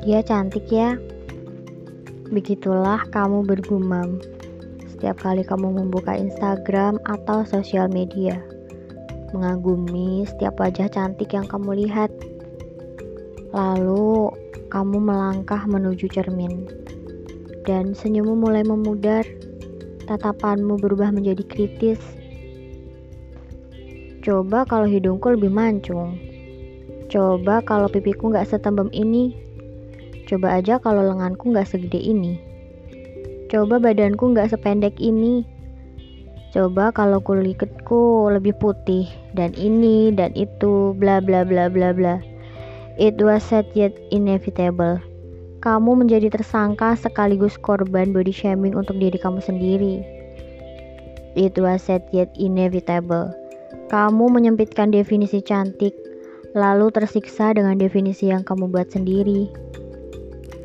Dia cantik ya. Begitulah kamu bergumam setiap kali kamu membuka Instagram atau sosial media. Mengagumi setiap wajah cantik yang kamu lihat. Lalu kamu melangkah menuju cermin. Dan senyummu mulai memudar. Tatapanmu berubah menjadi kritis. Coba kalau hidungku lebih mancung. Coba kalau pipiku gak setembem ini. Coba aja kalau lenganku nggak segede ini. Coba badanku nggak sependek ini. Coba kalau kulitku lebih putih dan ini dan itu bla bla bla bla bla. It was sad yet inevitable. Kamu menjadi tersangka sekaligus korban body shaming untuk diri kamu sendiri. It was sad yet inevitable. Kamu menyempitkan definisi cantik, lalu tersiksa dengan definisi yang kamu buat sendiri.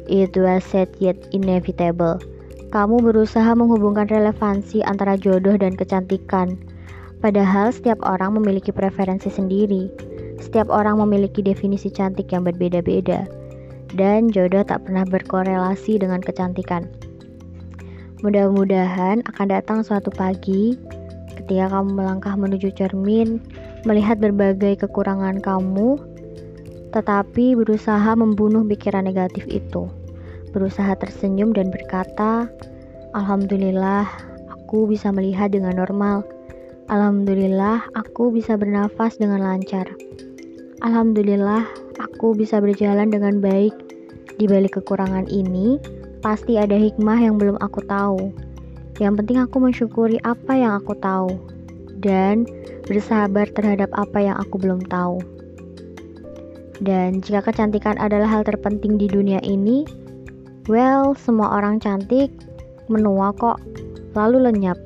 It was sad yet inevitable. Kamu berusaha menghubungkan relevansi antara jodoh dan kecantikan. Padahal setiap orang memiliki preferensi sendiri. Setiap orang memiliki definisi cantik yang berbeda-beda. Dan jodoh tak pernah berkorelasi dengan kecantikan. Mudah-mudahan akan datang suatu pagi ketika kamu melangkah menuju cermin, melihat berbagai kekurangan kamu, tetapi berusaha membunuh pikiran negatif itu. Berusaha tersenyum dan berkata, "Alhamdulillah, aku bisa melihat dengan normal. Alhamdulillah, aku bisa bernafas dengan lancar. Alhamdulillah, aku bisa berjalan dengan baik. Di balik kekurangan ini, pasti ada hikmah yang belum aku tahu. Yang penting aku mensyukuri apa yang aku tahu." dan bersabar terhadap apa yang aku belum tahu. Dan jika kecantikan adalah hal terpenting di dunia ini, well, semua orang cantik menua kok, lalu lenyap.